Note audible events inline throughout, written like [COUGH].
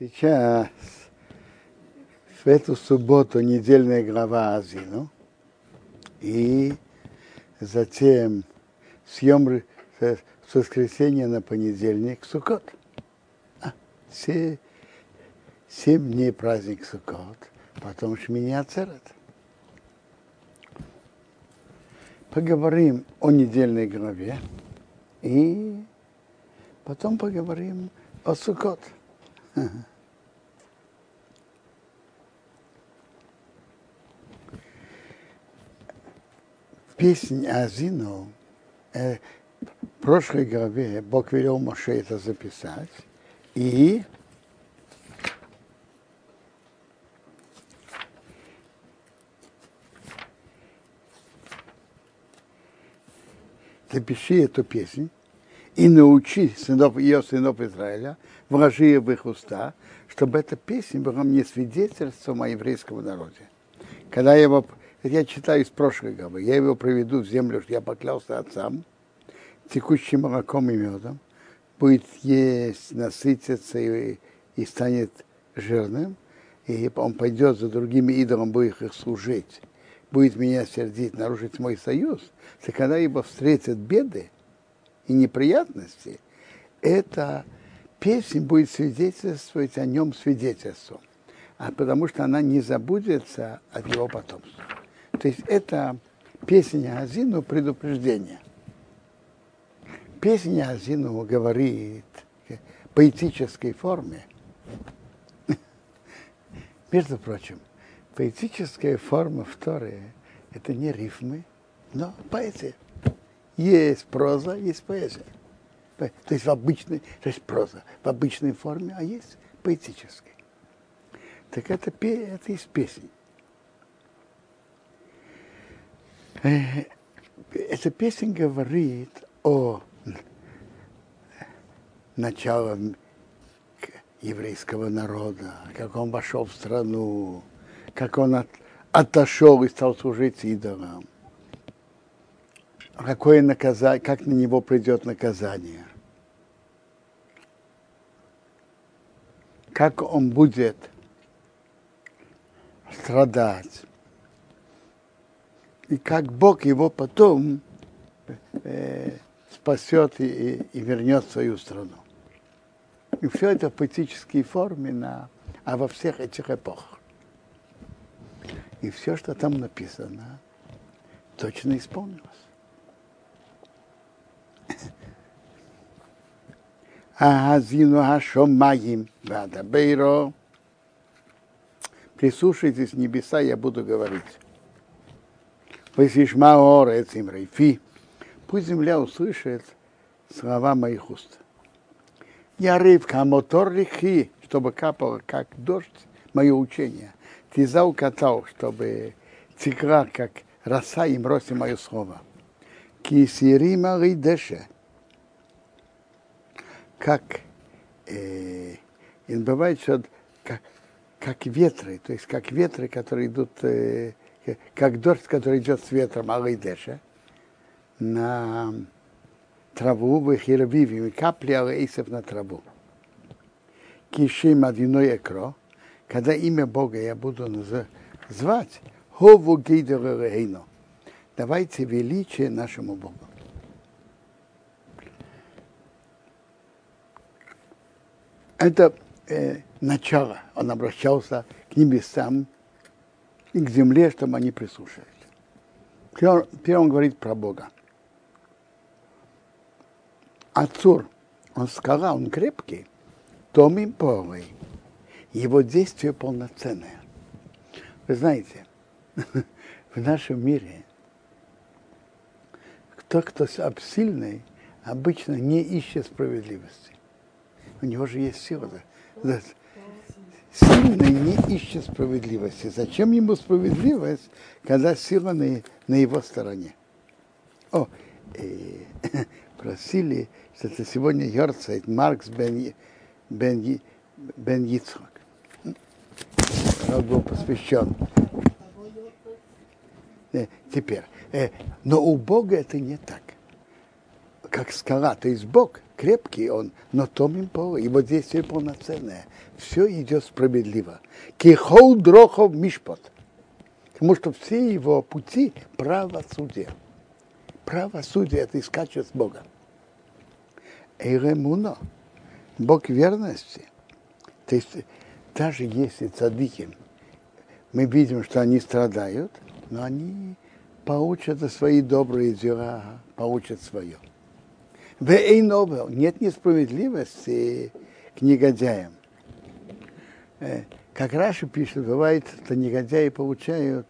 Сейчас, в эту субботу, недельная глава Азину. И затем съем с воскресенья на понедельник Сукот. А, все, семь дней праздник Сукот, потом Шмини Ацерет. Поговорим о недельной главе и потом поговорим о Сукот. Песнь Азину, э, прошлой главе Бог велел Моше это записать, и запиши эту песнь и научи сынов, ее сынов Израиля, вложи ее в их уста, чтобы эта песня была мне свидетельством о еврейском народе. Когда я его, я читаю из прошлой главы, я его приведу в землю, что я поклялся отцам, текущим молоком и медом, будет есть, насытиться и, и станет жирным, и он пойдет за другими идолами, будет их служить, будет меня сердить, нарушить мой союз, то когда его встретят беды и неприятности, эта песня будет свидетельствовать о нем свидетельством, а потому что она не забудется от его потомства. То есть это песня Азину предупреждение. Песня Азину говорит в поэтической форме. [LAUGHS] Между прочим, поэтическая форма вторая – это не рифмы, но поэзия. Есть проза, есть поэзия. То есть в обычной, то есть проза в обычной форме, а есть поэтической. Так это, это из песни. Э, эта песня говорит о начале еврейского народа, как он вошел в страну, как он от, отошел и стал служить идолам какое наказание, как на него придет наказание. Как он будет страдать. И как Бог его потом э, спасет и, и, вернет в свою страну. И все это в поэтической форме, на, а во всех этих эпохах. И все, что там написано, точно исполнилось. Вадабейро. Прислушайтесь, небеса, я буду говорить. Высишма орец им рейфи. Пусть земля услышит слова моих уст. Я рыбка мотор рехи, чтобы капало, как дождь, мое учение. Тиза укатал, чтобы текла, как роса и мроси мое слово. Кисирима рейдеше как э, бывает, что как, как ветры, то есть как ветры, которые идут, э, как дождь, который идет с ветром, алейдеша, на траву, в хервивим, капли алейсов на траву. Кишим одиной экро, когда имя Бога я буду звать, хову гейдер Давайте величие нашему Богу. Это э, начало. Он обращался к небесам и к земле, чтобы они прислушались. Он говорит про Бога. Ацур, он скала, он крепкий, том им полый. Его действие полноценное. Вы знаете, [LAUGHS] в нашем мире кто, кто сильный, обычно не ищет справедливости у него же есть сила. Сильный не ищет справедливости. Зачем ему справедливость, когда сила на, на его стороне? О, э, [LAUGHS] просили, что это сегодня Йорцайт Маркс бен, бен, бен Йицхак. Он был посвящен. Э, теперь, э, но у Бога это не так. Как скала, то есть Бог, крепкий он, но томим пол, его действие полноценное. Все идет справедливо. Кихол дрохов мишпот. Потому что все его пути правосудие. Правосудие – это искать с Бога. Эйремуно – Бог верности. То есть даже если цадыки, мы видим, что они страдают, но они получат свои добрые дела, получат свое. Нет несправедливости к негодяям. Э, как раньше пишет, бывает, что негодяи получают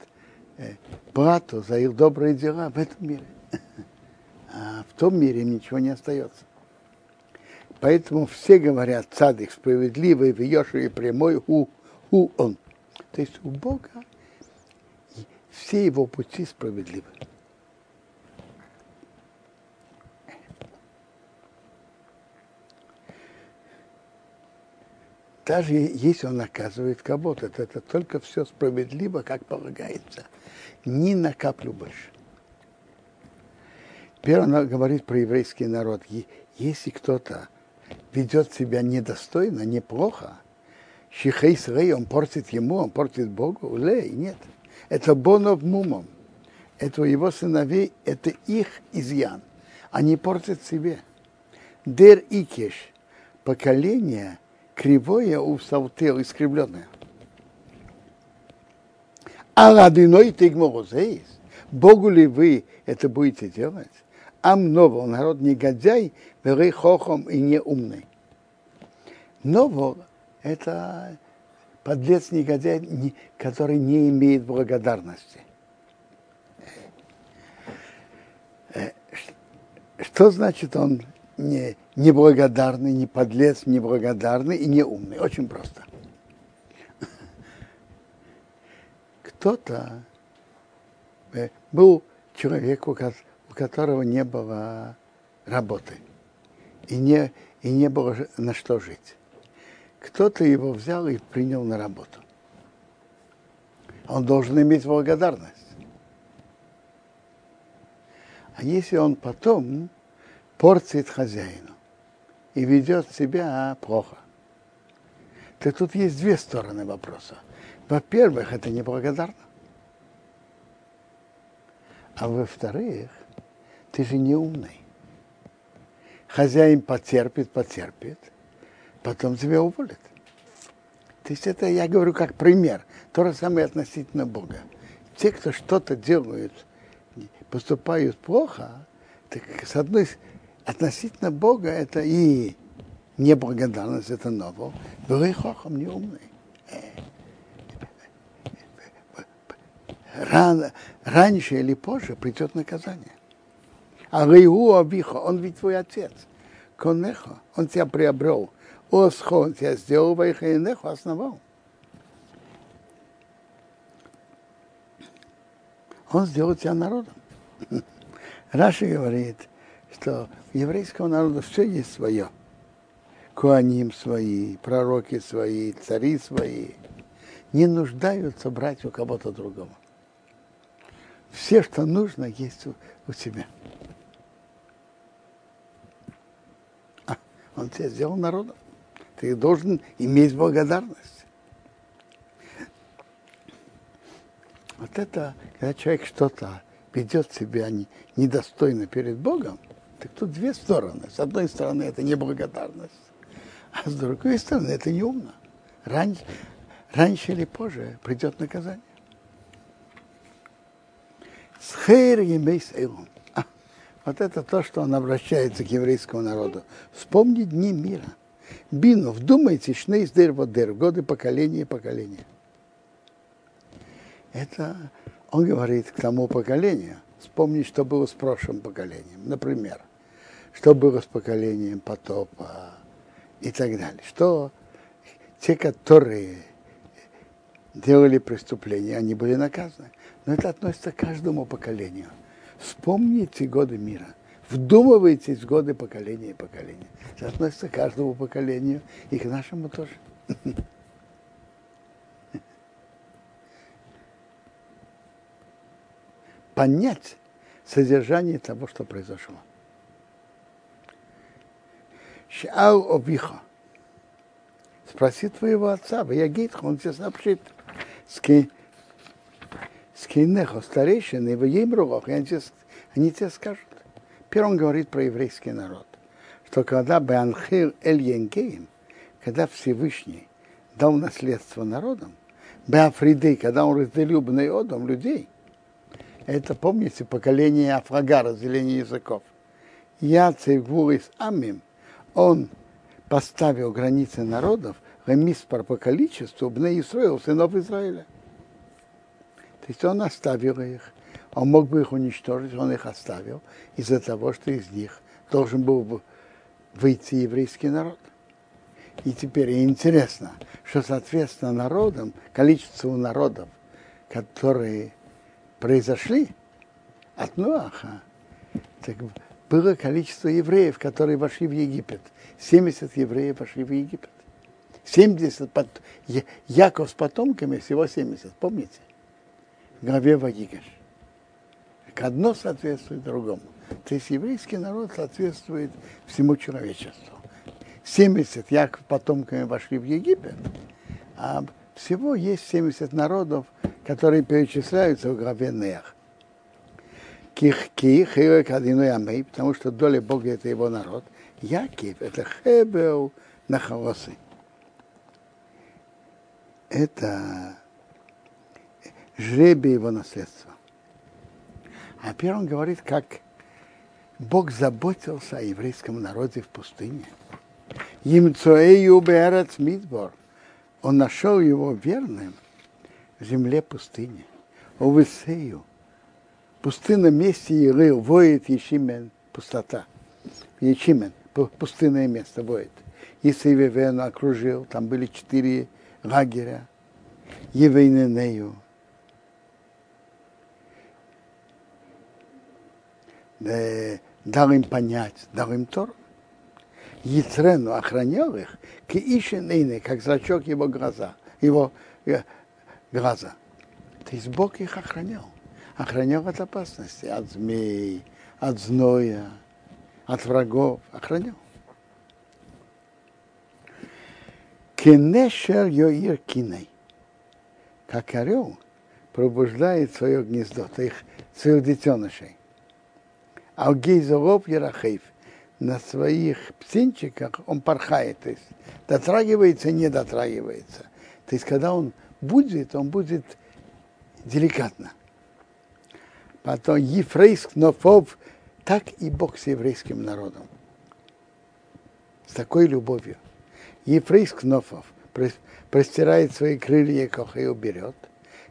э, плату за их добрые дела в этом мире. [LAUGHS] А в том мире им ничего не остается. Поэтому все говорят, цадик справедливый, вьеший и прямой, у, у он. То есть у Бога все его пути справедливы. Даже если он наказывает кого-то, то это только все справедливо, как полагается. Ни на каплю больше. Первое, он говорит про еврейский народ. Если кто-то ведет себя недостойно, неплохо, Шихейс Рей, он портит ему, он портит Богу, Лей, нет. Это Бонов Мумом. Это у его сыновей, это их изъян. Они портят себе. Дер Икеш, поколение кривое у Саутел, искривленное. А ладиной тигморозеис. Богу ли вы это будете делать? Ам ново, народ негодяй, веры хохом и неумный. Ново – это подлец негодяй, который не имеет благодарности. Э, что значит он не, неблагодарный, не подлец, неблагодарный и не умный? Очень просто. Кто-то э, был человек, у которого не было работы и не, и не было на что жить кто-то его взял и принял на работу. Он должен иметь благодарность. А если он потом портит хозяину и ведет себя плохо, то тут есть две стороны вопроса. Во-первых, это неблагодарно. А во-вторых, ты же не умный. Хозяин потерпит, потерпит, потом тебя уволят. То есть это я говорю как пример. То же самое относительно Бога. Те, кто что-то делают, поступают плохо, так с одной относительно Бога это и неблагодарность, это ново. Был и хохом раньше или позже придет наказание. А Рейу Абиха, он ведь твой отец. Конеха, он тебя приобрел Осхон тебя сделал, Вайхайнеху основал. Он сделал тебя народом. [LAUGHS] Раши говорит, что еврейского народа все есть свое. Куаним свои, пророки свои, цари свои. Не нуждаются брать у кого-то другого. Все, что нужно, есть у, у тебя. А, он тебя сделал народом ты должен иметь благодарность. Вот это, когда человек что-то ведет себя недостойно перед Богом, так тут две стороны. С одной стороны, это неблагодарность, а с другой стороны, это неумно. Раньше, раньше или позже придет наказание. Схейр емейс эйлум. А, вот это то, что он обращается к еврейскому народу. Вспомни дни мира. Бину, вдумайтесь, шнейс дер водер, годы поколения и поколения. Это он говорит к тому поколению, вспомнить, что было с прошлым поколением. Например, что было с поколением потопа и так далее. Что те, которые делали преступления, они были наказаны. Но это относится к каждому поколению. Вспомните годы мира. Вдумывайтесь в годы поколения и поколения. Это относится к каждому поколению и к нашему тоже. [LAUGHS] Понять содержание того, что произошло. Шау обиха. Спроси твоего отца, гейтх, он тебе сообщит. Ски, скинехо, старейшины, в Емругах, они тебе, они тебе скажут. Первый он говорит про еврейский народ, что когда Беанхир Эль Енгеем, когда Всевышний дал наследство народам, Беафридей, когда он разделил Бнеодом людей, это, помните, поколение Афрага, разделение языков. Я Цейгвурис Амим, он поставил границы народов, Ремиспар по количеству, Бне Исраил, сынов Израиля. То есть он оставил их. Он мог бы их уничтожить, он их оставил из-за того, что из них должен был бы выйти еврейский народ. И теперь интересно, что соответственно народам, количеству народов, которые произошли от Ноаха, так было количество евреев, которые вошли в Египет. 70 евреев вошли в Египет. 70 под... Яков с потомками всего 70, помните? В главе Вагигаш. Одно соответствует другому. То есть еврейский народ соответствует всему человечеству. 70 Яков потомками вошли в Египет, а всего есть 70 народов, которые перечисляются в главе Неах. Ких, амей, потому что доля Бога это его народ. Якив это хебел нахалосы. Это жребий его наследства. А первый он говорит, как Бог заботился о еврейском народе в пустыне. Имцоэю беэрец мидбор. Он нашел его верным в земле пустыни. Овысею. Пустынном месте Ирыл воет Ешимен, пустота. Ечимен, пустынное место воет. Исаивевен окружил, там были четыре лагеря. Евейненею. Дал им понять, дал им Тору. Яцрену охранял их, к Ишинейны, как зрачок его глаза, его э, глаза. То есть Бог их охранял. Охранял от опасности, от змей, от зноя, от врагов. Охранял. Кенешер Йоир Киней. Как орел пробуждает свое гнездо, то их своих детенышей. А Гейзоров Ярахейв на своих птенчиках он порхает, то есть дотрагивается, не дотрагивается. То есть когда он будет, он будет деликатно. Потом Ефрейск, Нофов, так и Бог с еврейским народом. С такой любовью. Ефрейск Нофов простирает свои крылья, и уберет.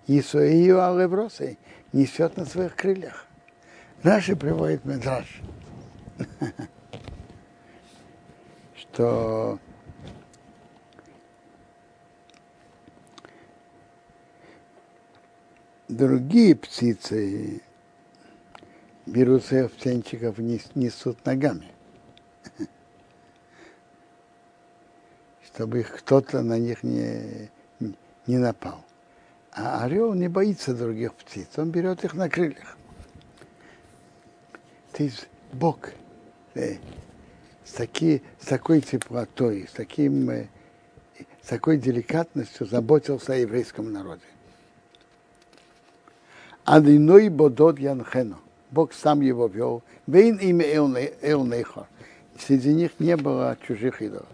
И свои алевросы несет на своих крыльях. Наши приводит Медраж. [LAUGHS] что другие птицы берут своих птенчиков несут ногами, [LAUGHS] чтобы их кто-то на них не, не напал. А орел не боится других птиц, он берет их на крыльях. Есть Бог э, с, таки, с такой теплотой, с, таким, э, с такой деликатностью заботился о еврейском народе. Адиной бодот янхену. Бог сам его вел. Вейн имя Элнейхор. Среди них не было чужих идолов.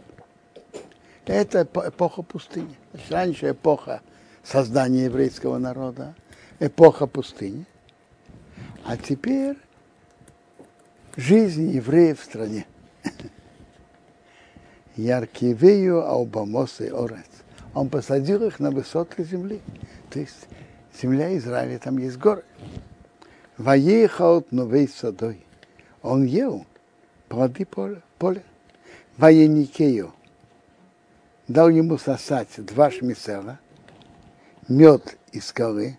Это эпоха пустыни. Раньше эпоха создания еврейского народа, эпоха пустыни. А теперь жизнь евреев в стране. [LAUGHS] Яркивею Аубамос и Орец. Он посадил их на высоты земли. То есть земля Израиля, там есть горы. Ваехал новей садой. Он ел плоды поля. поля. Ваеникею. Дал ему сосать два шмисела, мед из скалы,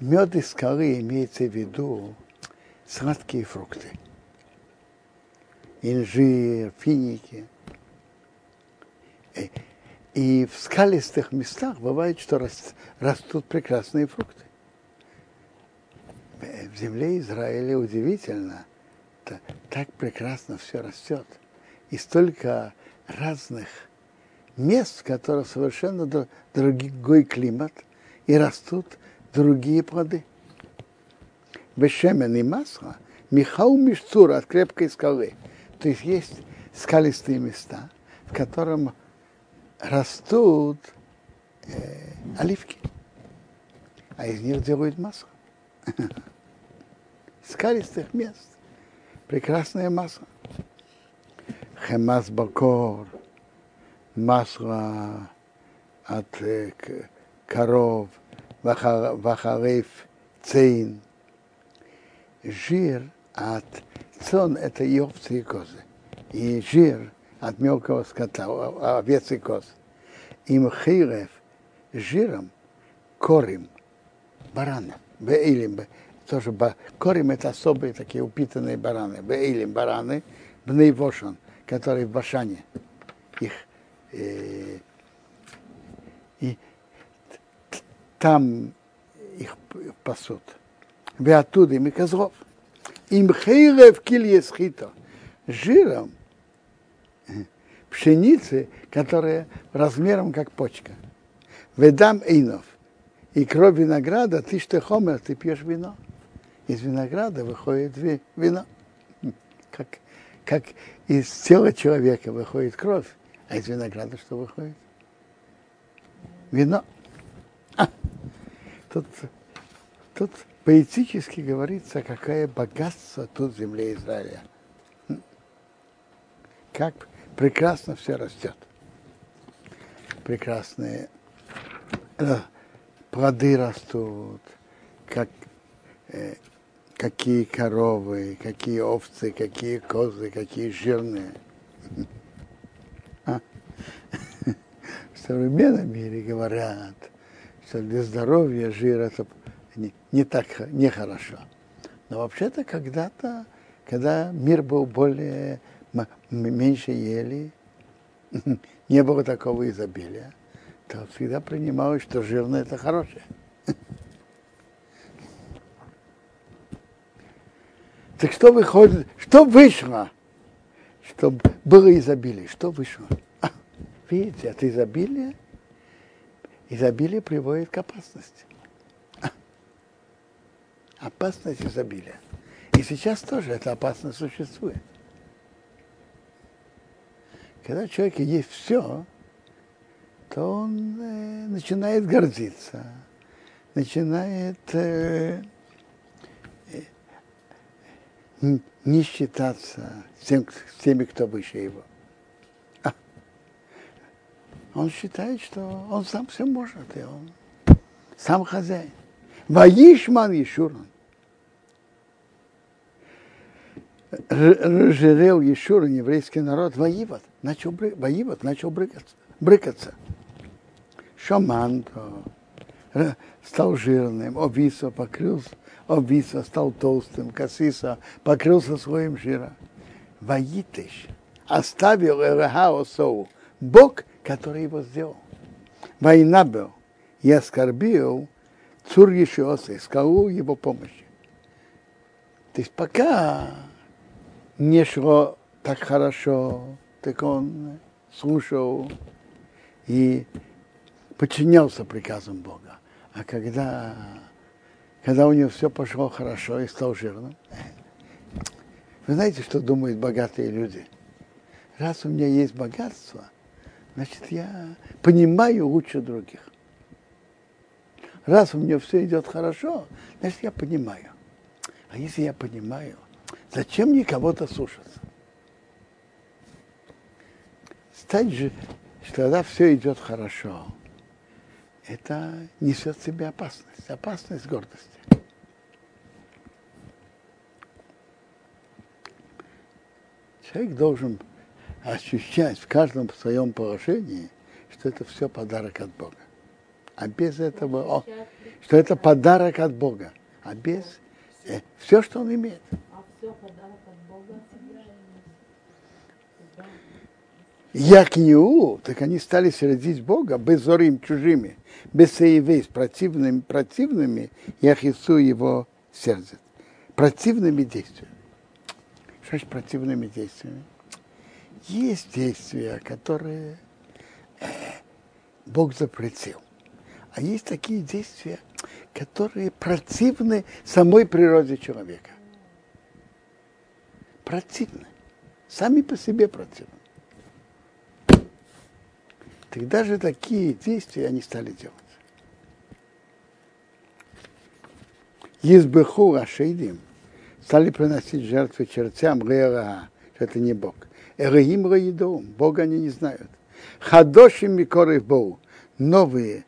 Мед из скалы имеется в виду сладкие фрукты. Инжир, финики. Э, и в скалистых местах бывает, что растут прекрасные фрукты. В в земле Израиля удивительно, так прекрасно все растет. И столько разных мест, в которых совершенно другой климат, и растут другие плоды. Бешемен и масло, Михау Мишцур от крепкой скалы. То есть есть скалистые места, в котором растут э, оливки, а из них делают масло. [LAUGHS] Скалистых мест. Прекрасное масло. Хемас Бакор, масло от э, коров, вахарев цейн, жир от цон – это и овцы и козы, и жир от мелкого скота, овец и коз. Им хейрев жиром корим, бараны, беилим, тоже корим – это особые такие упитанные бараны, беилим, бараны, бней вошан, которые в Башане, их э, и там их пасут. Вы оттуда им и козлов. Им хейрев килье схито. Жиром пшеницы, которая размером как почка. Ведам эйнов. И кровь винограда, ты что хомер, ты пьешь вино. Из винограда выходит вино. [LAUGHS] Как, как из тела человека выходит кровь, а из винограда что выходит? Вино. А, тут, тут поэтически говорится, какое богатство тут земле Израиля. Как прекрасно все растет. Прекрасные э, плоды растут, как, э, какие коровы, какие овцы, какие козы, какие жирные. А? [LAUGHS] В современном мире говорят, что для здоровья жир это не, не так нехорошо. Но вообще-то когда-то, когда мир был более меньше ели, [LAUGHS] не было такого изобилия, то всегда принималось, что жирное это хорошее. [LAUGHS] Так что выходит, что вышло? Что было изобилие, что вышло? [LAUGHS] Видите, от изобилия, изобилие приводит к опасности. Опасность изобилия. И сейчас тоже эта опасность существует. Когда у человека есть все, то он э, начинает гордиться, начинает э, не считаться тем, с теми, кто выше его. А. Он считает, что он сам все может, и он сам хозяин. Ваишман Ешуран. Разжирел Ешуран, еврейский народ, воевод, начал, воевод, начал брыкаться. брыкаться. Шаман стал жирным, Овисо покрылся, Овисо стал толстым, Касиса покрылся своим жиром. Ваитыш оставил Эрахаосоу, Бог, который его сделал. Война был и оскорбил Цур Ешиоса, искал его помощи. То есть пока не шло так хорошо, так он слушал и подчинялся приказам Бога. А когда, когда у него все пошло хорошо и стал жирным, вы знаете, что думают богатые люди? Раз у меня есть богатство, значит, я понимаю лучше других. Раз у меня все идет хорошо, значит, я понимаю. А если я понимаю, зачем мне кого-то слушаться? Стать же, что когда все идет хорошо, это несет в себе опасность, опасность гордости. Человек должен ощущать в каждом своем положении, что это все подарок от Бога. А без этого, о, что это подарок от Бога. А без э, все, что он имеет. А все подарок от Бога Як Неу, так они стали сердить Бога безорим чужими, без с противными, противными, Яхису его сердце. противными действиями. Что значит противными действиями? Есть действия, которые э, Бог запретил. А есть такие действия, которые противны самой природе человека. Противны. Сами по себе противны. Тогда же такие действия они стали делать. Избеху Ашейдим стали приносить жертвы чертям Гера, это не Бог. Эрагим Раидом, Бога они не знают. Хадошим Микоры Богу, новые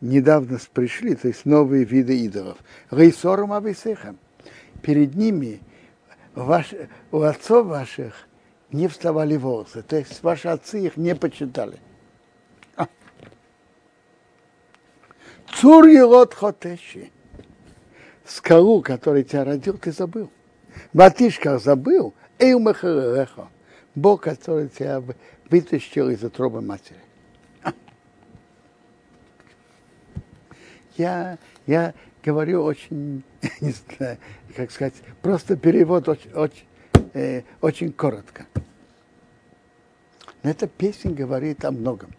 недавно пришли, то есть новые виды идолов. Рейсором Ависехам. Перед ними ваш, у отцов ваших не вставали волосы, то есть ваши отцы их не почитали. А. Цур Елот Хотеши. Скалу, который тебя родил, ты забыл. Батишка забыл, Эйу Махарехо. Бог, который тебя вытащил из утробы матери. Я, я говорю очень, [LAUGHS] не знаю, как сказать, просто перевод очень, очень, э, очень коротко. Но эта песня говорит о многом.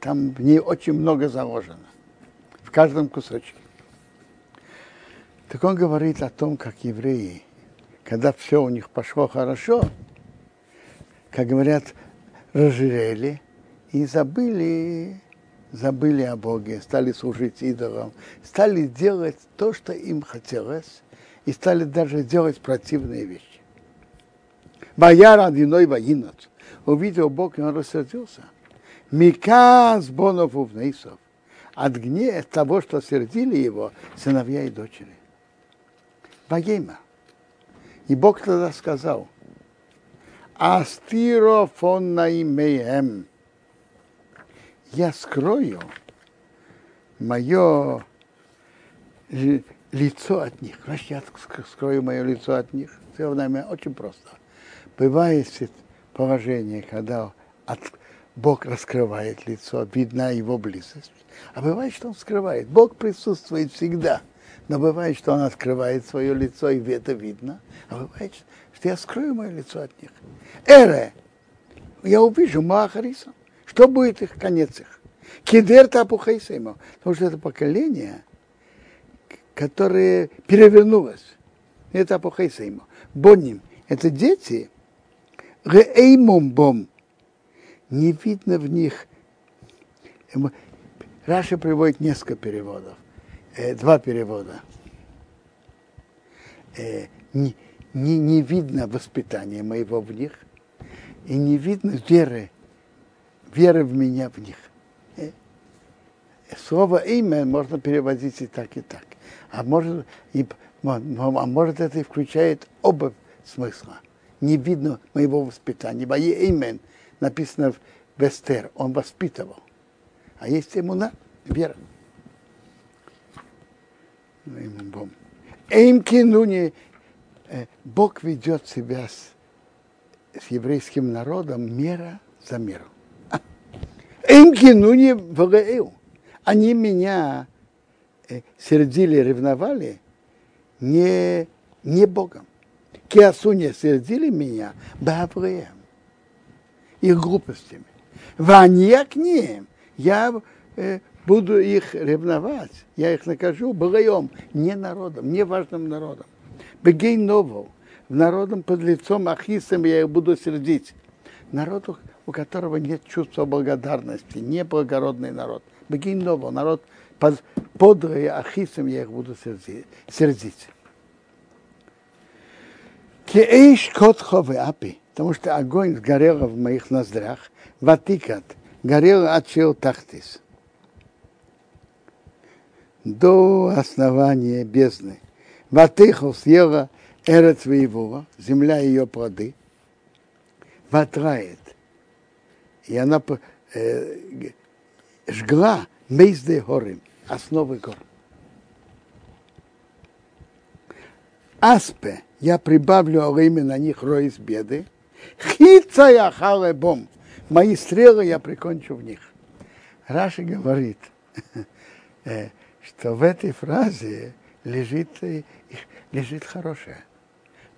Там в ней очень много заложено. В каждом кусочке. Так он говорит о том, как евреи, когда все у них пошло хорошо, как говорят, разжирели и забыли забыли о Боге, стали служить идолам, стали делать то, что им хотелось, и стали даже делать противные вещи. Бояр одиной воинот. Увидел Бог, и он рассердился. Миказ бонов увнейсов. От гнева того, что сердили его сыновья и дочери. Богема. И Бог тогда сказал, Астиро фон наимеем я скрою мое лицо от них. Значит, я скрою мое лицо от них. Все время очень просто. Бывает положение, когда от, Бог раскрывает лицо, видна его близость. А бывает, что он скрывает. Бог присутствует всегда. Но бывает, что он открывает свое лицо, и это видно. А бывает, что я скрою мое лицо от них. Эре, я увижу Махариса. Что будет их конец их? Кидер Тапухайсеймо. Потому что это поколение, которое перевернулось. Это Апухайсеймо. Боним. Это дети. Реэймом бом. Не видно в них. Раша приводит несколько переводов. Э, два перевода. Э, не, не, не видно воспитания моего в них, и не видно веры веры в меня в них. Э, слово имя можно переводить и так, и так. А может, и, а может это и включает оба смысла. Не видно моего воспитания. Мое имя написано в Вестер, он воспитывал. А есть ему на вера. Эйм кинуни, э, Бог ведет себя с, с еврейским народом мера за меру. Им кинуни в Они меня э, сердили, ревновали не, не Богом. Киасуни сердили меня Бавреем, их глупостями. Ванья к ним. Я э, буду их ревновать, я их накажу Богоем, не народом, не важным народом. Бегей нового, народом под лицом Ахисом я их буду сердить. Народу, у которого нет чувства благодарности, неблагородный народ. Бегин ново, народ под, подлые ахисом я их буду сердить. Кеэйш котховы апи, потому что огонь сгорел в моих ноздрях, ватикат, горел от тахтис. До основания бездны. Ватыхал съела эрец воевого, земля ее плоды, ватрает, и она э, жгла мейзды горы, основы гор. Аспе, я прибавлю время на них рой беды. Хица я халебом, мои стрелы я прикончу в них. Раши говорит, [LAUGHS] э, что в этой фразе лежит, лежит хорошее.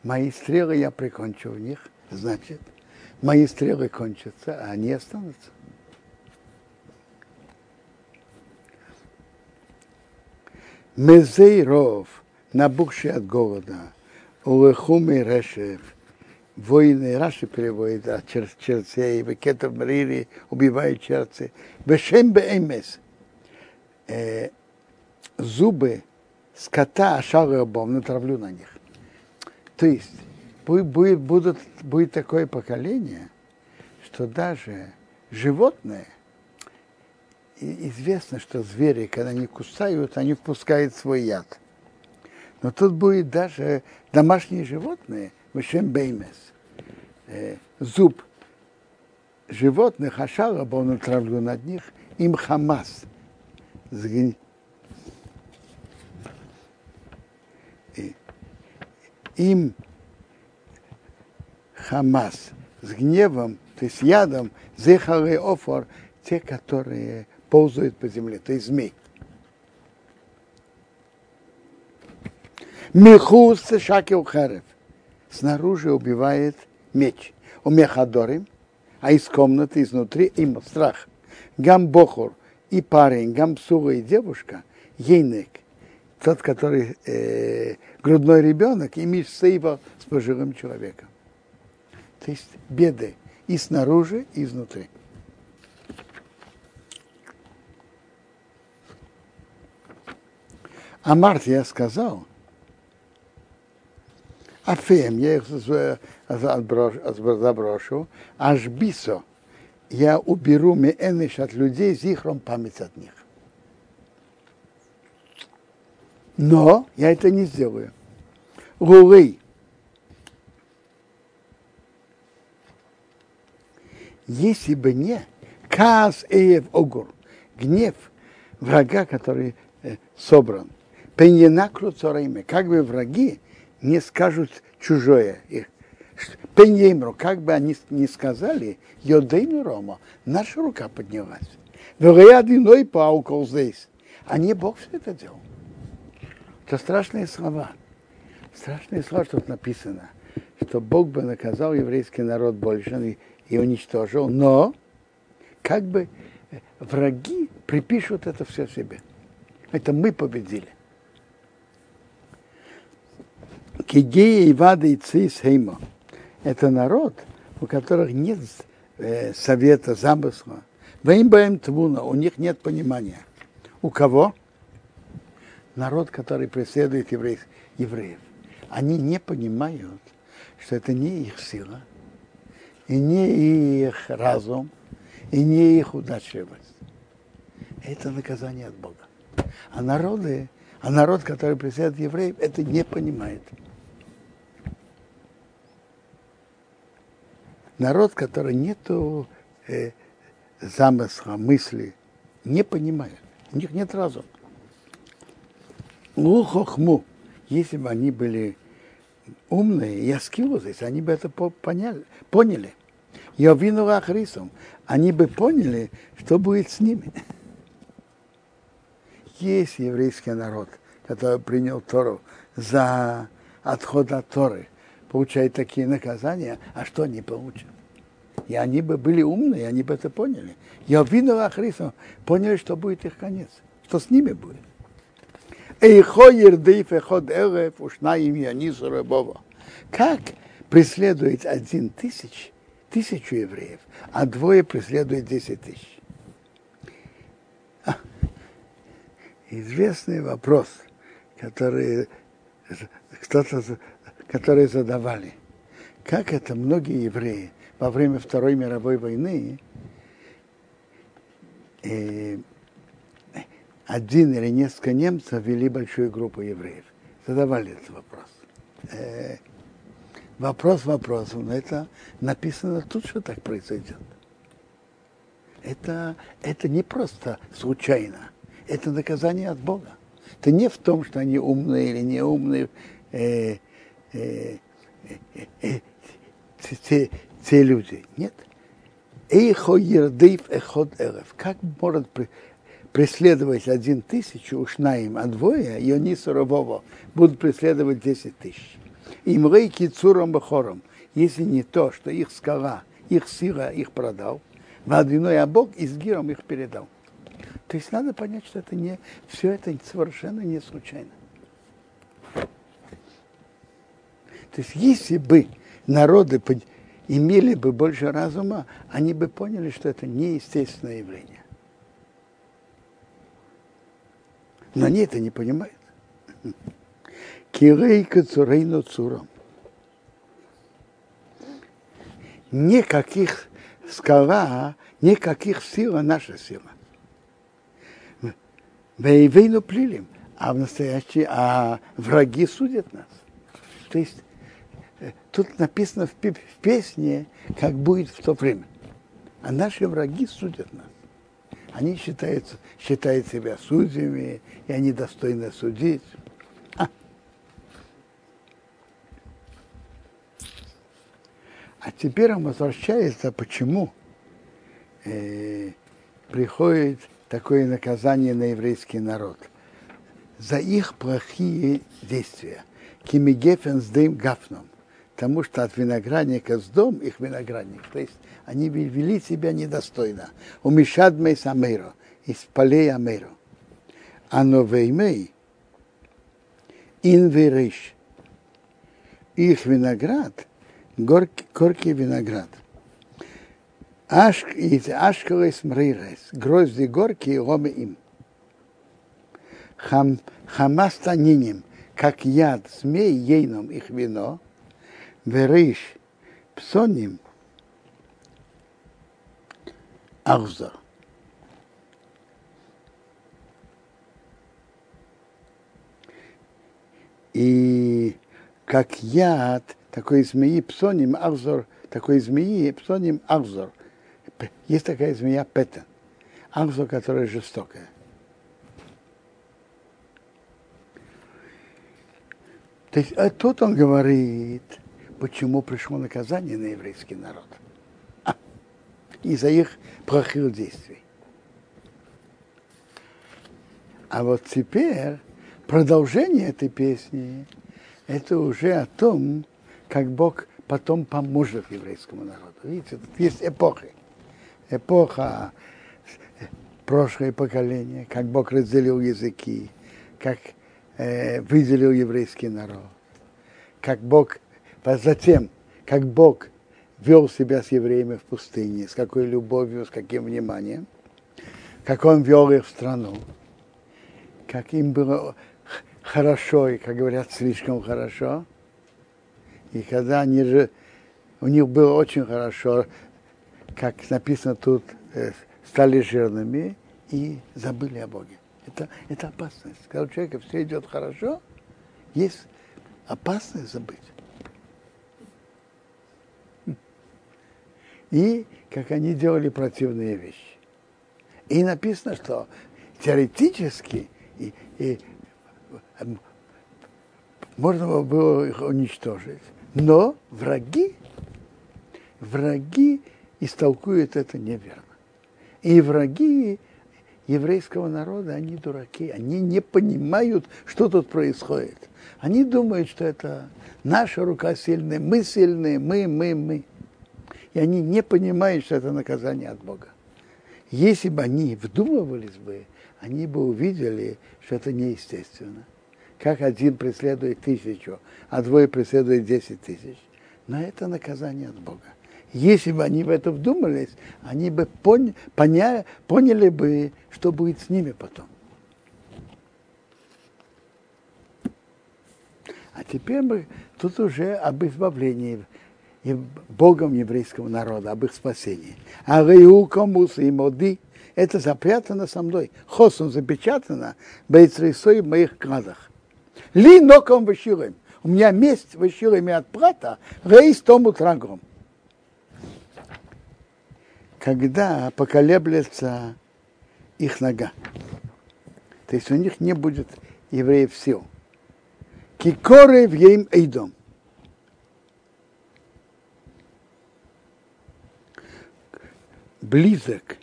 мои стрелы я прикончу в них, значит, мои стрелы кончатся, а они останутся. Мезей ров, набухший от голода, улехумый решев, воины, Раши переводит, а чер, черцей, бекетов мрири, убивают черцы, бешем беэмес, э, зубы скота, ашары обом, натравлю на них. То есть будет, будет, будут, будет такое поколение, что даже животные, известно, что звери, когда они кусают, они впускают свой яд. Но тут будет даже домашние животные, вышем беймес, э, зуб животных, ашара, он натравлю над них, им хамас, им Хамас с гневом, то есть ядом, зехары офор, те, которые ползают по земле, то есть змей. Мехус шакил харев. Снаружи убивает меч. У мехадорим, а из комнаты изнутри им страх. Гам бохур и парень, гам суга и девушка, ейнек, тот, который э, грудной ребенок, имеет сейва с пожилым человеком. То есть беды и снаружи, и изнутри. А Март я сказал, Афем, я их заброшу, аж бисо, я уберу меэныш от людей, зихром память от них. Но я это не сделаю. Гулы. Если бы не Каас Эев Огур, гнев врага, который э, собран, Пеньенакру Цорайме, как бы враги не скажут чужое их. Пеньемру, как бы они не сказали, Йодейну Рома, наша рука поднялась. Вероятно, паукол здесь. А не Бог все это делал. Это страшные слова. Страшные слова, что тут написано, что Бог бы наказал еврейский народ больше и уничтожил, но как бы враги припишут это все себе. Это мы победили. Кигея и Вада и Цис Хейма. Это народ, у которых нет э, совета, замысла. Веймбаем Твуна, у них нет понимания. У кого? народ, который преследует евреев, евреев, они не понимают, что это не их сила, и не их разум, и не их удачливость. Это наказание от Бога. А народы, а народ, который преследует евреев, это не понимает. Народ, который нету э, замысла, мысли, не понимает. У них нет разума. Лухохму, если бы они были умные, я здесь, они бы это поняли, поняли. Я вину Ахрисом, они бы поняли, что будет с ними. Есть еврейский народ, который принял Тору за отход от Торы, получает такие наказания, а что они получат? И они бы были умные, они бы это поняли. Я вину Ахрисом, поняли, что будет их конец, что с ними будет. Как преследует один тысяч, тысячу евреев, а двое преследуют десять тысяч? Известный вопрос, который кто-то, который задавали. Как это многие евреи во время Второй мировой войны э, один или несколько немцев вели большую группу евреев. Задавали этот вопрос. Э, вопрос вопросом, но это написано тут, что так произойдет. Это, это не просто случайно, это наказание от Бога. Это не в том, что они умные или не умные, э, э, э, э, те, люди. Нет. Эйхо ердейв эход эрев. Как может преследовать один тысячу, уж на а двое, Йонису Рабова, будут преследовать десять тысяч. Им рейки цуром бахором. Если не то, что их скала, их сила их продал, водяной а Бог и с гиром их передал. То есть надо понять, что это не, все это совершенно не случайно. То есть если бы народы имели бы больше разума, они бы поняли, что это неестественное явление. Но они это не понимают. Кирейка цурейну цуром. Никаких скала, никаких сил, а наша сила. Вейвейну плилим, а в настоящее, а враги судят нас. То есть тут написано в, песне, как будет в то время. А наши враги судят нас. Они считают, считают себя судьями, и они достойны судить. А. а теперь он возвращается, почему э, приходит такое наказание на еврейский народ. За их плохие действия. Кимигефен с дым гафном тому что от виноградника с дом их виноградник. То есть они вели себя недостойно. У Мишадмей Самейро, из полей Амейро. А новеймей, инвериш, их виноград, горький, горький виноград. Ашкалы смрирес, грозди горки и ломы им. Хам, хамаста ниним, как яд змей ейном их вино, верыш псоним ауза. И как яд такой змеи псоним авзор, такой змеи псоним авзор – есть такая змея петен. Ахзор, которая жестокая. То есть а тут он говорит, почему пришло наказание на еврейский народ. А, из-за их плохих действий. А вот теперь продолжение этой песни, это уже о том, как Бог потом поможет еврейскому народу. Видите, тут есть эпохи. Эпоха прошлое поколение, как Бог разделил языки, как э, выделил еврейский народ, как Бог Затем, как Бог вел себя с евреями в пустыне, с какой любовью, с каким вниманием, как Он вел их в страну, как им было хорошо, и, как говорят, слишком хорошо. И когда они же, у них было очень хорошо, как написано тут, э, стали жирными и забыли о Боге. Это, это опасность. Когда у человека все идет хорошо, есть опасность забыть. и как они делали противные вещи. И написано, что теоретически и, и, можно было их уничтожить. Но враги, враги истолкуют это неверно. И враги еврейского народа, они дураки, они не понимают, что тут происходит. Они думают, что это наша рука сильная, мы сильные, мы, мы, мы и они не понимают, что это наказание от Бога. Если бы они вдумывались бы, они бы увидели, что это неестественно. Как один преследует тысячу, а двое преследуют десять тысяч. Но это наказание от Бога. Если бы они в это вдумались, они бы поня, поня, поняли бы, что будет с ними потом. А теперь мы тут уже об избавлении Богом еврейского народа, об их спасении. А Реукомус и Моди это запрятано со мной. Хосом запечатано Бейцрисой в моих книгах. Ли ноком вышилым. У меня месть вышилыми от брата, рейс тому трагом когда поколеблется их нога. То есть у них не будет евреев сил. Кикоры в ейм эйдом. Близок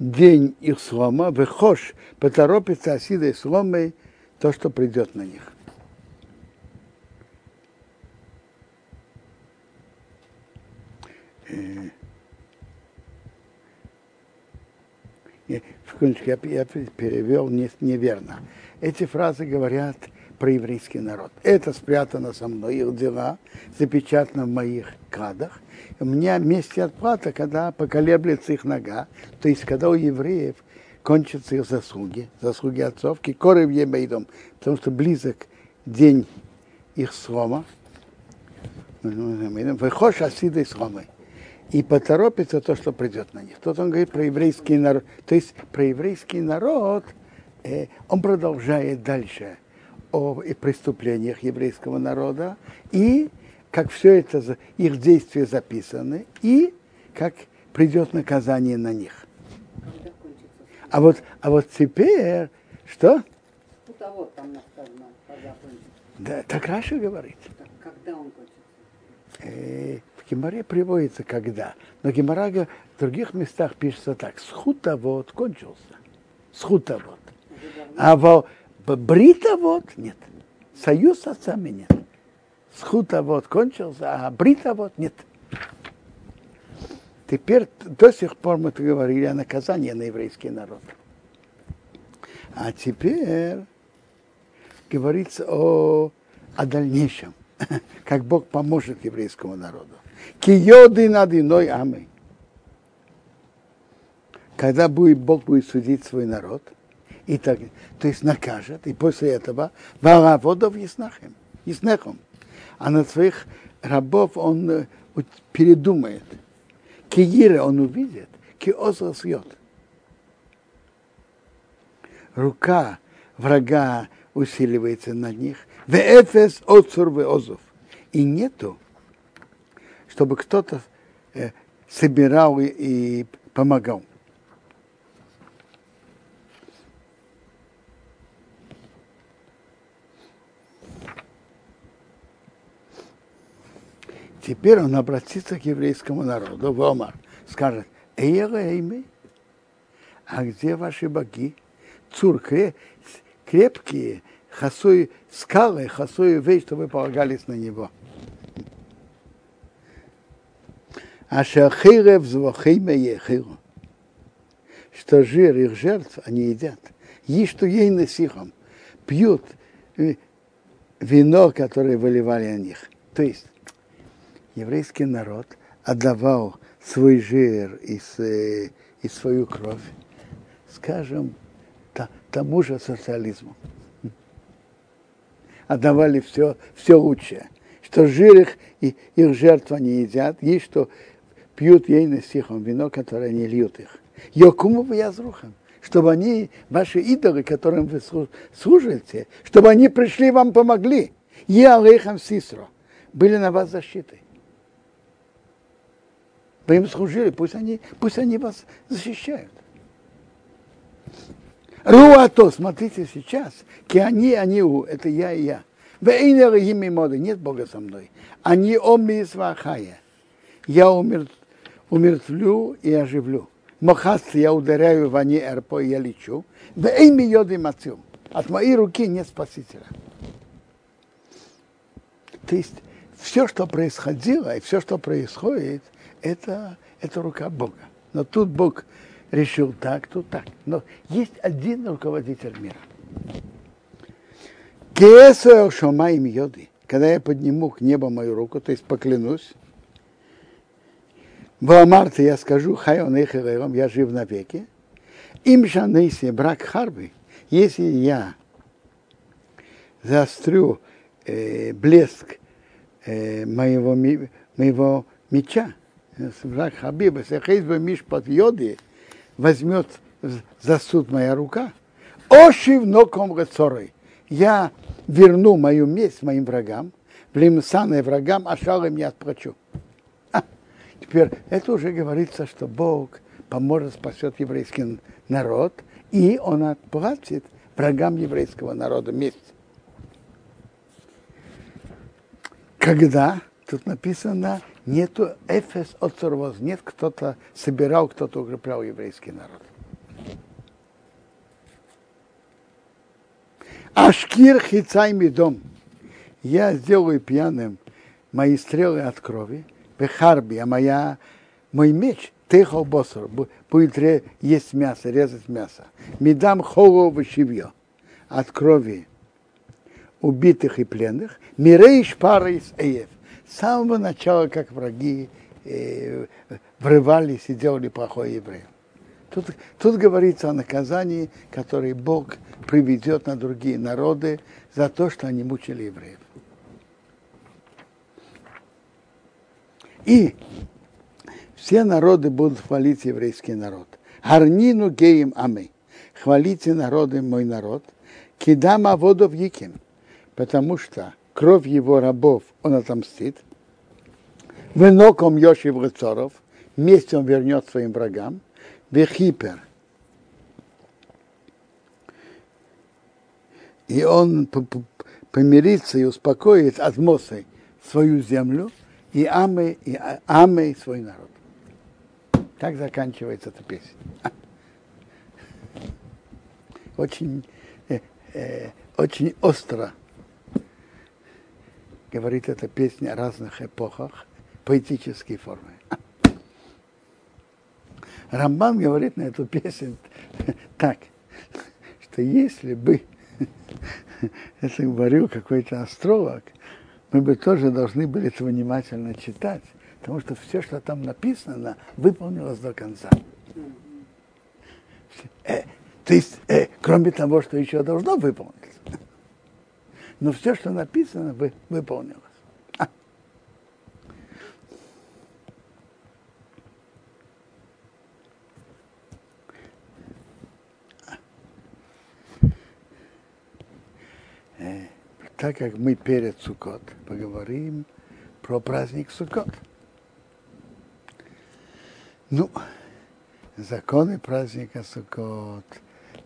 день их слома, выхож, поторопится осидой сломой то, что придет на них. Э секундочку, я, я перевел не, неверно. Эти фразы говорят про еврейский народ. Это спрятано со мной, их дела запечатано в моих кадах. У меня месте отплата, когда поколеблется их нога, то есть когда у евреев кончатся их заслуги, заслуги отцов, кикоры в Емейдом, потому что близок день их слома, выхож асиды сломы. И поторопится то, что придет на них. Тут он говорит про еврейский народ. То есть про еврейский народ э, он продолжает дальше о преступлениях еврейского народа и как все это, их действия записаны, и как придет наказание на них. А вот, а вот теперь, что? Путовод там сказано, когда Да, так Раша говорит. Так, когда он кончится? Э, в приводится когда. Но Гемора в других местах пишется так. Схутовод кончился. Схутовод. А во бритовод нет. Союз с отцами нет. Схутовод кончился, а бритовод нет. Теперь до сих пор мы говорили о наказании на еврейский народ. А теперь говорится о, о дальнейшем, [LAUGHS] как Бог поможет еврейскому народу. Киоды над иной амы. Когда будет, Бог будет судить свой народ, и так, то есть накажет, и после этого вараводов яснахем, яснехом. А на своих рабов он передумает – Киира он увидит, киоза съет. Рука врага усиливается на них. Веэфес отцур веозов. И нету, чтобы кто-то э, собирал и, помогал. Теперь он обратится к еврейскому народу, в Омар, скажет, Эйми, а где ваши боги? Цур, крепкие, хасой, скалы, хасой вещь, что вы полагались на него. А шахирев звахиме ехиру. Что жир их жертв они едят. Есть что ей на сихом. Пьют вино, которое выливали на них. То есть еврейский народ отдавал свой жир и, э, и свою кровь, скажем, тому же социализму. Отдавали все, все лучшее. Что жир их, и их жертв они едят, есть что пьют ей на стихом вино, которое не льют их. Йокуму в язрухам, чтобы они, ваши идолы, которым вы служите, чтобы они пришли вам помогли. Я алейхам сисро. Были на вас защитой. Вы им служили, пусть они, пусть они вас защищают. Руато, смотрите сейчас, ки они, они, это я и я. Вейнер моды, нет Бога со мной. Они оми свахая. Я умер, умертвлю и оживлю. Мохаст я ударяю в они эрпо и я лечу. Вейми йоды мацю. От моей руки нет спасителя. То есть все, что происходило и все, что происходит, это, это рука Бога. Но тут Бог решил так, тут так. Но есть один руководитель мира. Кесо шомаим йоды. Когда я подниму к небу мою руку, то есть поклянусь, в Амарте я скажу, хай он я жив навеки. Им шанейси брак харби, если я заострю э, блеск э, моего, моего меча, враг Хабиба, Сехейзба Мишпат Йоди, возьмет за суд моя рука, ошив ноком рецорой. Я верну мою месть моим врагам, влимсаны врагам, а шалым я отплачу. Теперь это уже говорится, что Бог поможет, спасет еврейский народ, и он отплатит врагам еврейского народа месть. Когда? Тут написано, нету эфес от нет кто-то собирал, кто-то укреплял еврейский народ. Ашкир хицай дом. Я сделаю пьяным мои стрелы от крови, Бехарби, а моя, мой меч, тихо босор, будет есть мясо, резать мясо. Медам холо вышивье от крови убитых и пленных, мирейш пара из эев. С самого начала, как враги э, врывались и делали плохое евреям. Тут, тут говорится о наказании, которое Бог приведет на другие народы за то, что они мучили евреев. И все народы будут хвалить еврейский народ. Гарнину геем ами. Хвалите народы мой народ. Кидама водов яким. Потому что кровь его рабов он отомстит. Выноком Йошев Рыцоров. Месть он вернет своим врагам. Вехипер. И он помирится и успокоит от Мосы свою землю и Амы, и Амы свой народ. Так заканчивается эта песня. [LAUGHS] Очень, э, э, очень остро говорит эта песня о разных эпохах, поэтической формы. [LAUGHS] Рамбан говорит на эту песню [LAUGHS] так, что если бы это говорил какой-то астролог, мы бы тоже должны были это внимательно читать, потому что все, что там написано, выполнилось до конца. Э, то есть, э, кроме того, что еще должно выполниться. Но все, что написано, вы, выполнилось. Так как мы перед Сукот поговорим про праздник Сукот. Ну, законы праздника Сукот,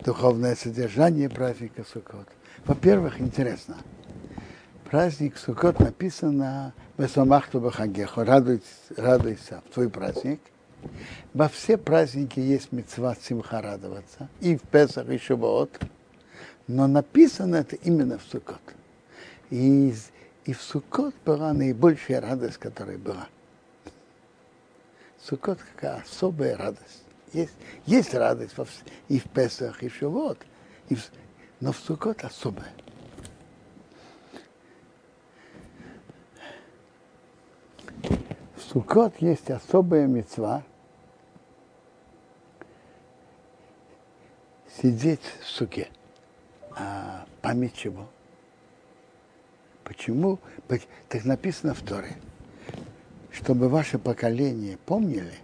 духовное содержание праздника Сукот. Во-первых, интересно, праздник Сукот написано в Эсамахту Бахагеху, радуйся, радуйся в твой праздник. Во все праздники есть мецва Симха радоваться, и в Песах, и Шабаот, но написано это именно в Сукот. И, и в Суккот была наибольшая радость, которая была. Суккот какая особая радость. Есть, есть радость во, и в Песах, и в Шавот, и в, но в Суккот особая. В Суккот есть особая мецва сидеть в суке. А память чего? Почему? Так написано в Торе. Чтобы ваше поколение помнили,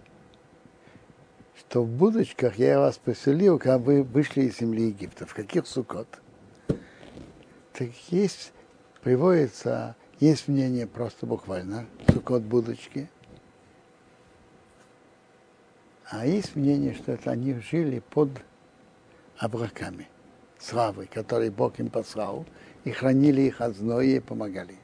что в будочках я вас поселил, когда вы вышли из земли Египта. В каких сукот? Так есть, приводится, есть мнение просто буквально, сукот будочки. А есть мнение, что это они жили под облаками, славы, которые Бог им послал, и хранили их от зноя и помогали.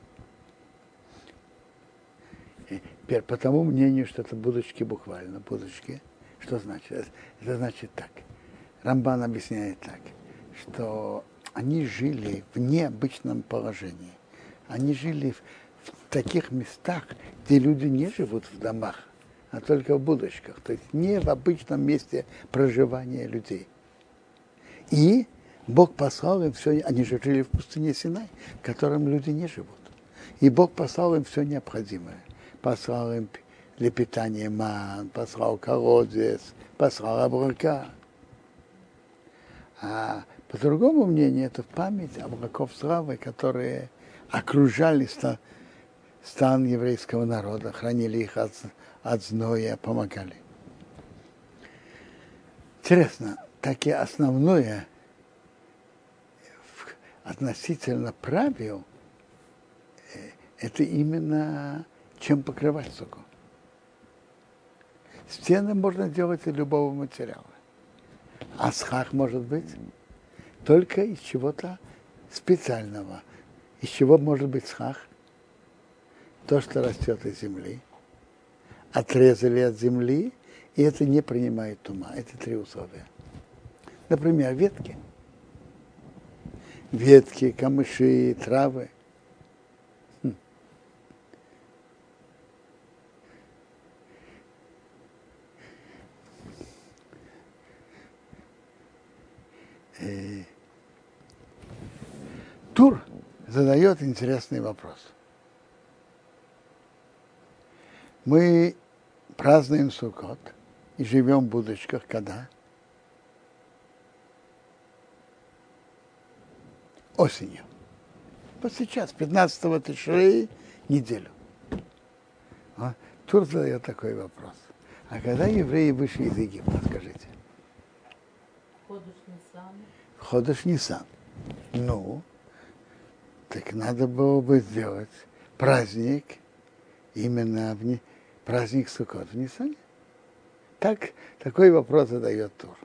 И теперь по тому мнению, что это будочки буквально, будочки, что значит? Это значит так. Рамбан объясняет так, что они жили в необычном положении. Они жили в, в таких местах, где люди не живут в домах, а только в будочках. То есть не в обычном месте проживания людей. И Бог послал им все, они же жили в пустыне Синай, в котором люди не живут. И Бог послал им все необходимое. Послал им для питания ман, послал колодец, послал облака. А по другому мнению, это память облаков славы, которые окружали стан, стан еврейского народа, хранили их от, от зноя, помогали. Интересно, так и основное – относительно правил, э, это именно чем покрывать суку. Стены можно делать из любого материала. А схах может быть только из чего-то специального. Из чего может быть схах? То, что растет из земли. Отрезали от земли, и это не принимает ума. Это три условия. Например, ветки – ветки, камыши, травы. И... Тур задает интересный вопрос. Мы празднуем Суккот и живем в будочках, когда – Осенью. Вот сейчас, 15-го Тишрей, неделю. А? Тур задает такой вопрос. А когда евреи вышли из Египта, скажите? Ходыш Нисан. Ходыш Нисан. Ну, так надо было бы сделать праздник именно в праздник Суккот в Нисане. Так, такой вопрос задает Тур.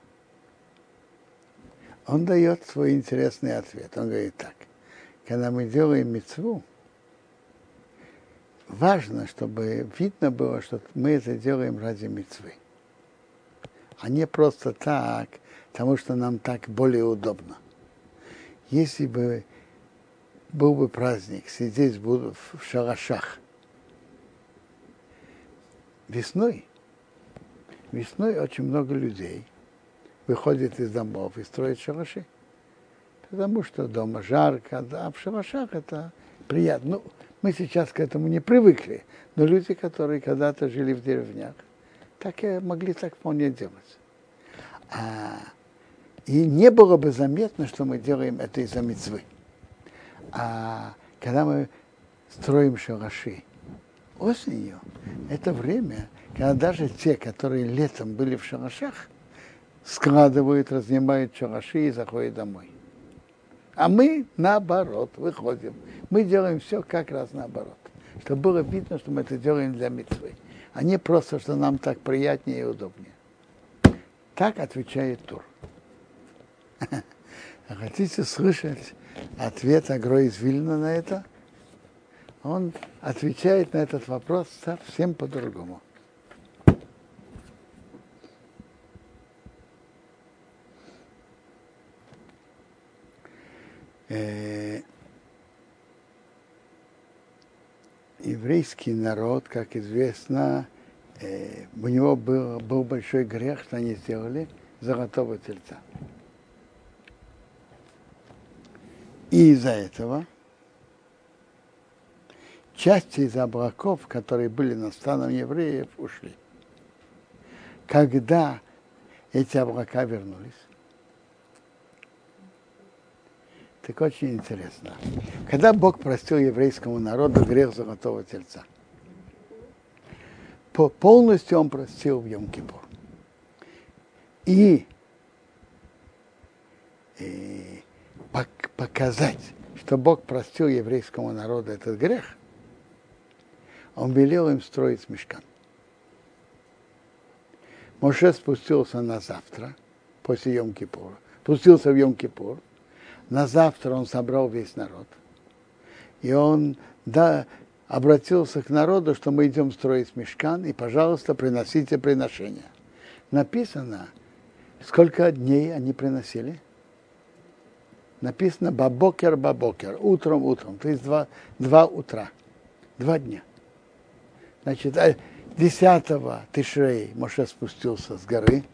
Он дает свой интересный ответ. Он говорит так. Когда мы делаем мецву, важно, чтобы видно было, что мы это делаем ради мецвы. А не просто так, потому что нам так более удобно. Если бы был бы праздник, сидеть буду в шалашах весной, весной очень много людей выходит из домов и строит шалаши. Потому что дома жарко, а в шалашах это приятно. Ну, мы сейчас к этому не привыкли, но люди, которые когда-то жили в деревнях, так и могли так вполне делать. А, и не было бы заметно, что мы делаем это из-за мецвы. А когда мы строим шалаши осенью, это время, когда даже те, которые летом были в шалашах, складывают, разнимают шалаши и заходят домой. А мы наоборот выходим. Мы делаем все как раз наоборот. Чтобы было видно, что мы это делаем для митцвы. А не просто, что нам так приятнее и удобнее. Так отвечает Тур. [LAUGHS] Хотите слышать ответ Агро из Вильна на это? Он отвечает на этот вопрос совсем по-другому. Э, еврейский народ, как известно, э, у него был, был большой грех, что они сделали золотого тельца. И из-за этого части из облаков, которые были над станом евреев, ушли. Когда эти облака вернулись, Так очень интересно. Когда Бог простил еврейскому народу грех золотого тельца, полностью он простил в Йом-Кипур. И, и показать, что Бог простил еврейскому народу этот грех, он велел им строить мешкан. Моше спустился на завтра, после Йом-Кипура, спустился в Йом-Кипур, на завтра он собрал весь народ. И он да, обратился к народу, что мы идем строить мешкан, и, пожалуйста, приносите приношения. Написано, сколько дней они приносили? Написано бабокер, бабокер, утром, утром, то есть два, два утра, два дня. Значит, 10 а Тишрей Моше спустился с горы,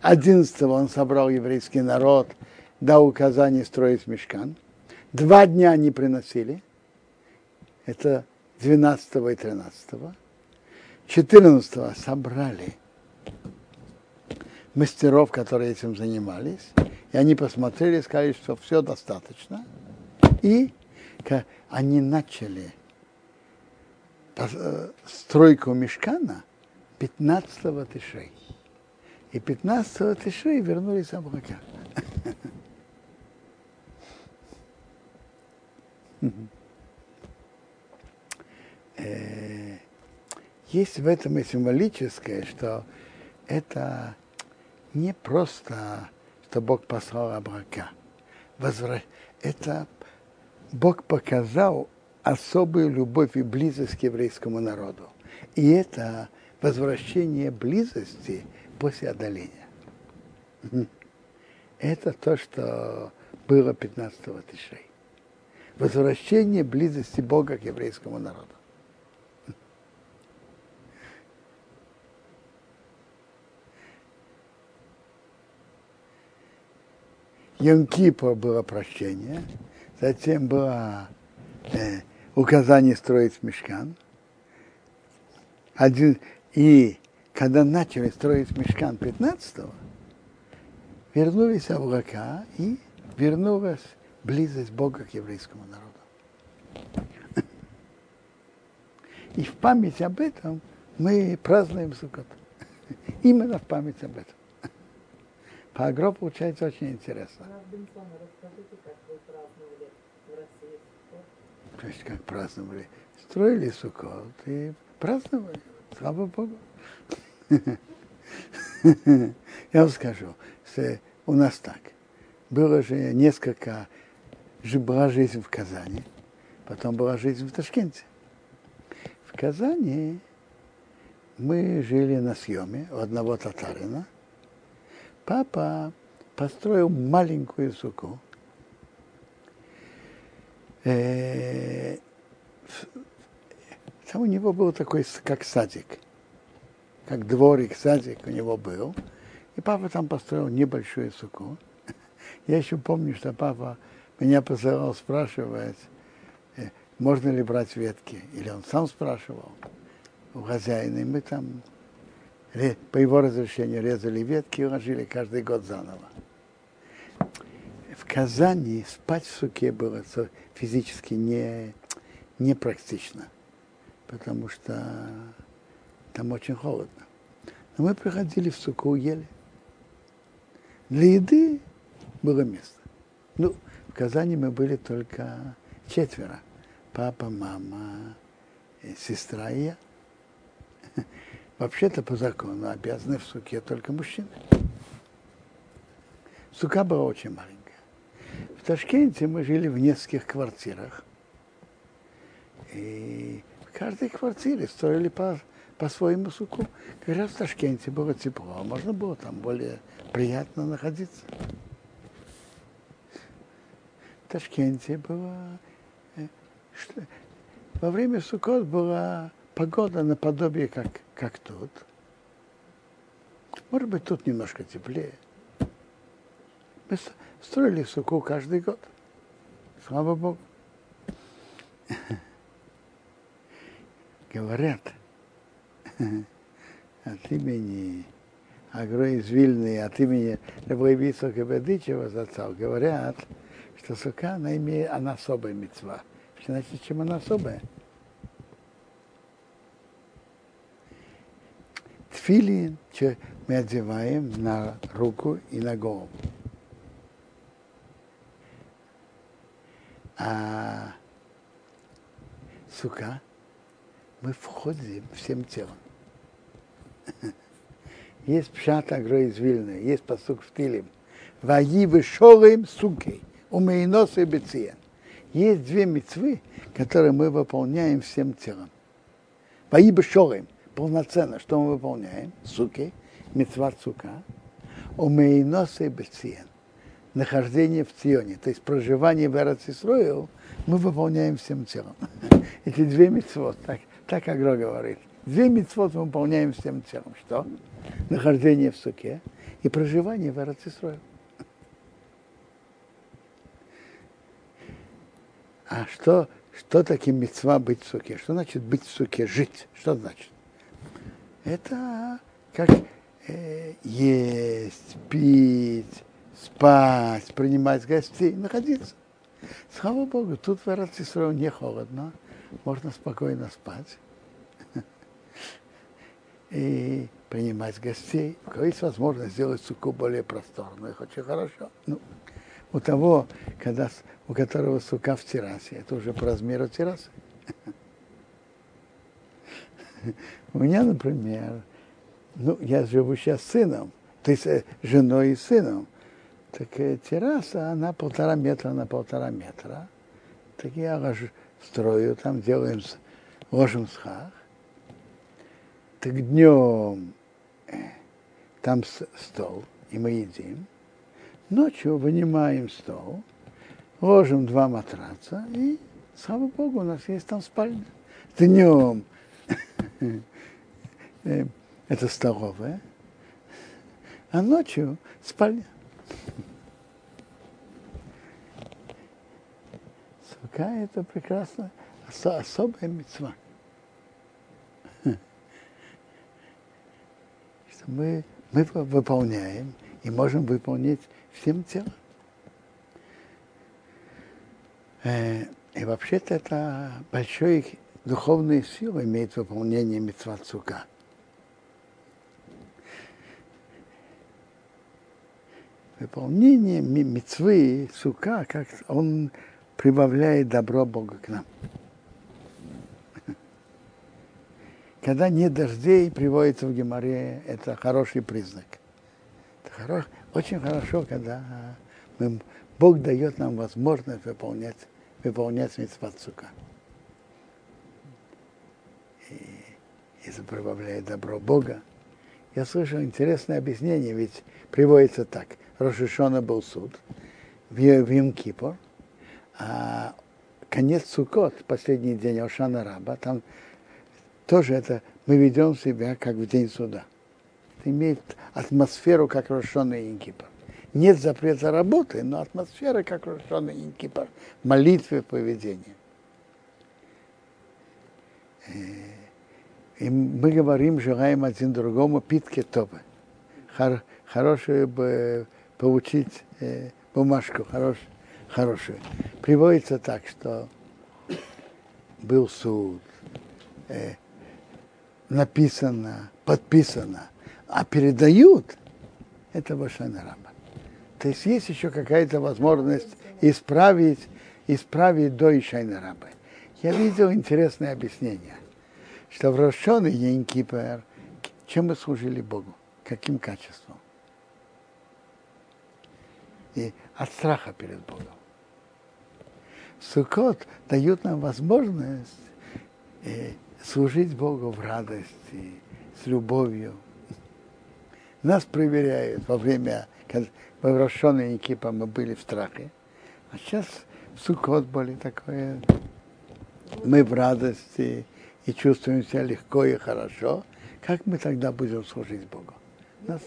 11 он собрал еврейский народ – дал указание строить мешкан. Два дня они приносили. Это 12 и 13. 14 собрали мастеров, которые этим занимались. И они посмотрели, сказали, что все достаточно. И они начали э, стройку мешкана 15 тишей. И 15 тишей вернулись облака. [LAUGHS] есть в этом и символическое, что это не просто, что Бог послал облака. Возвращ... Это Бог показал особую любовь и близость к еврейскому народу. И это возвращение близости после одоления. Это то, что было 15-го тишей возвращение близости Бога к еврейскому народу. Йом-Кипр было прощение, затем было э, указание строить мешкан. Один, и когда начали строить мешкан 15-го, вернулись облака и вернулась близость Бога к еврейскому народу. И в память об этом мы празднуем Суккот. [LAUGHS] Именно в память об этом. По агро получается очень интересно. То есть как праздновали. Строили Суккот и праздновали. Слава Богу. [LAUGHS] Я вам скажу, у нас так. Было же несколько, была жизнь в Казани, потом была жизнь в Ташкенте. В Казани мы жили на съеме у одного татарина. Папа построил маленькую суку. Э, Там у него был такой, как садик, как дворик, садик у него был. И папа там построил небольшую суку. [LAUGHS] Я еще помню, что папа меня посылал спрашивать, э, можно ли брать ветки. Или он сам спрашивал у хозяина. И мы там по его разрешению резали ветки и ложили каждый год заново. В Казани спать в суке было физически не, непрактично, потому что там очень холодно. Но мы приходили в суку, ели. Для еды было место. Ну, в Казани мы были только четверо. Папа, мама, сестра и я. [LAUGHS] Вообще-то по закону обязаны в суке только мужчины. Сука была очень маленькая. В Ташкенте мы жили в нескольких квартирах. И в каждой квартире строили по, по своему суку. Говорят, в Ташкенте было тепло, а можно было там более приятно находиться. Ташкенте было... э, во время Суккот была погода наподобие, как, как тут. Может быть, тут немножко теплее. Мы строили суку каждый год. Слава Богу. [LAUGHS] Говорят [LAUGHS] от имени Агро из Вильны, от имени Рабоевица Кабедычева зацал, говорят, что сука, она, имеет, она особая мецва. Значит, чем она особая? Тфилин мы одеваем на руку и на голову. А сука, мы входим всем телом. [LAUGHS] Есть пшат агро есть посук в Тилим. Ваи вышорим сукей, умейнос и бециен. Есть две мецвы, которые мы выполняем всем телом. Ваи бешорим, полноценно, что мы выполняем? Суки, мецва цука, умейнос и бециен. Нахождение в Ционе, то есть проживание в Эрцисроил, мы выполняем всем телом. [LAUGHS] Эти две мецвод, так, так Агро говорит. Две мецвод мы выполняем всем телом. Что? Нахождение в суке и проживание в Эрцисроил. А что, что таким мецва быть в суке? Что значит быть в суке? Жить. Что значит? Это как э, есть, пить, спать, принимать гостей, находиться. Слава Богу, тут в Эрцисрою не холодно, можно спокойно спать [LAUGHS] и принимать гостей. У кого есть возможность сделать суку более просторную, их очень хорошо. Ну, у того, когда, у которого сука в террасе, это уже по размеру террасы. [LAUGHS] У меня, например, ну, я живу сейчас с сыном, то есть женой и сыном. Так э, терраса, она полтора метра на полтора метра. Так я строю, там делаем, ложим схах. Так днем э, там стол, и мы едим. Ночью вынимаем стол, ложим два матраца, и, слава Богу, у нас есть там спальня. Днем [LAUGHS] эм, это столовая, а ночью спальня. Сука – это прекрасная особая мецва. [LAUGHS] Что мы, мы выполняем и можем выполнить всем телом. Э, И вообще-то это большой духовную силу имеет выполнение митцва. Выполнение митцвы сука, как он прибавляет добро Бога к нам. [LAUGHS] Когда нет дождей, приводится в Геморе, это хороший признак. Это хоро- очень хорошо, когда мы- Бог дает нам возможность выполнять, выполнять митцва цука. И это прибавляет добро Бога. Я слышал интересное объяснение, ведь приводится так. Рошишона был суд в в Йом-Кипур, а конец Сукот, последний день Ошана Раба, там тоже это мы ведем себя как в день суда. Имеет атмосферу, как Рошона и. Нет запрета работы, но атмосфера, как Рошона и Йом-Кипур. Молитве, поведение. Э, И мы говорим, желаем один другому питки топы. Хор, хорошую бы получить э, бумажку, хорош, хорошую. Приводится так, что был суд, э, написано, подписано, а передают, это Башана Раба. То есть есть еще какая-то возможность исправить, исправить до Ишайна Рабы. Я видел интересное объяснение, что в Рошон и Йен Кипр, чем мы служили Богу, каким качеством. И от страха перед Богом. Сукот дают нам возможность э, служить Богу в радости, с любовью. Нас проверяют во время, когда в Рошон и Кипа мы были в страхе. А сейчас в Сукот были такое, мы в радости и чувствуем себя легко и хорошо. Как мы тогда будем служить Богу? Нас-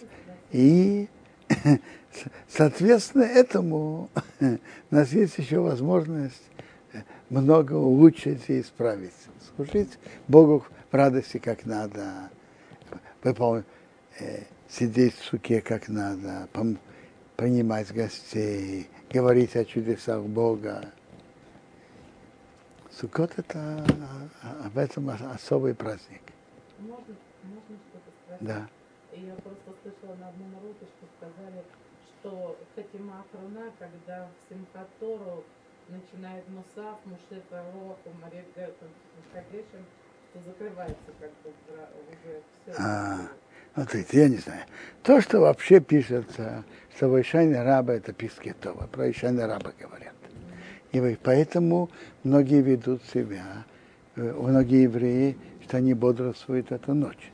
и [LAUGHS] соответственно этому [LAUGHS] у нас есть еще возможность много улучшить и исправить. Служить Богу в радости как надо, выпол- э, сидеть в суке как надо, пом- принимать гостей, говорить о чудесах Бога. Суккот это а, в этом особый праздник. Можно, можно что-то спросить? Да. Я просто слышала на одном уроке, что сказали, что Хатима Ахруна, когда в Симхат Тору начинает Мусав, Мушет Арох, Умарет Кадешем, что закрывается как бы уже все. А, Смотрите, я не знаю. То, что вообще пишется, что Вайшайна раба это писки Това, про Вайшайна раба говорят. И поэтому многие ведут себя, э, многие евреи, что они бодрствуют эту ночь.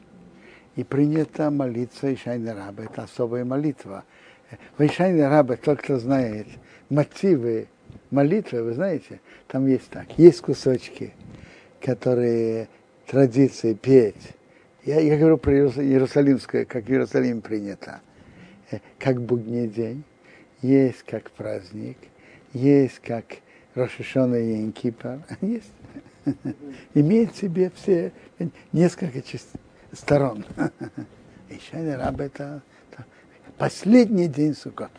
И принято молиться Ишайна раба, это особая молитва. Вайшайна раба, тот, кто знает мотивы молитвы, вы знаете, там есть так, есть кусочки, которые традиции петь. Я, я говорю про Иерус- Иерусалимское, как в Иерусалиме принято. Э, Как будний день, есть как праздник, есть как Рошишона и [LAUGHS] есть. [LAUGHS] Имеет в себе все несколько сторон. [LAUGHS] Шайна Раб это, последний день Суккот.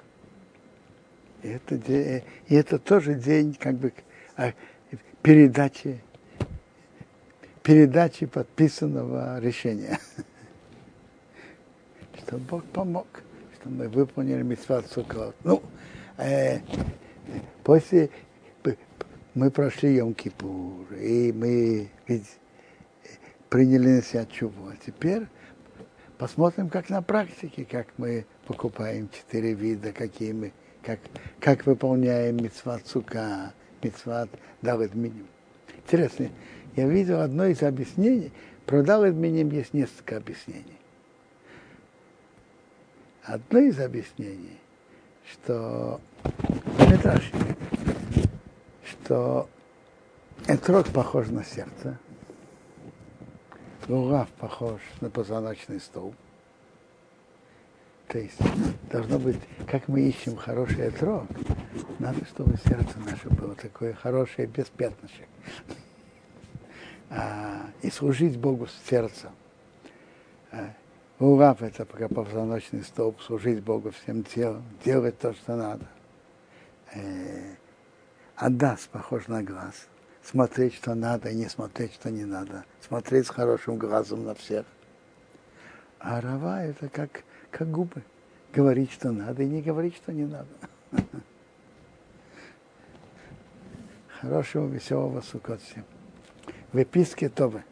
И это, и это тоже день как бы а, передачи передачи подписанного решения. [LAUGHS] Что Бог помог, что мы выполнили митцват Суккот. Ну, э, после мы прошли Йом-Кипур, и мы ведь приняли на себя чуву. А теперь посмотрим, как на практике, как мы покупаем четыре вида, какие мы, как, как выполняем митцват Сука, митцват Давид Миним. Интересно, я видел одно из объяснений, про Давид Миним есть несколько объяснений. Одно из объяснений, что Мидраш, что Этрог похож на сердце, Лугав похож на позвоночный столб, То есть должно быть, как мы ищем хороший трог, надо, чтобы сердце наше было такое хорошее, без пятнышек. А, и служить Богу с сердцем. А, Урав это позвоночный столб, служить Богу всем телом, делать то, что надо. Э, Адас похож на глаз. Смотреть, что надо, и не смотреть, что не надо. Смотреть с хорошим глазом на всех. А рава это как, как губы. Говорить, что надо, и не говорить, что не надо. [LAUGHS] Хорошего, веселого сукот всем. Выписки Тобы.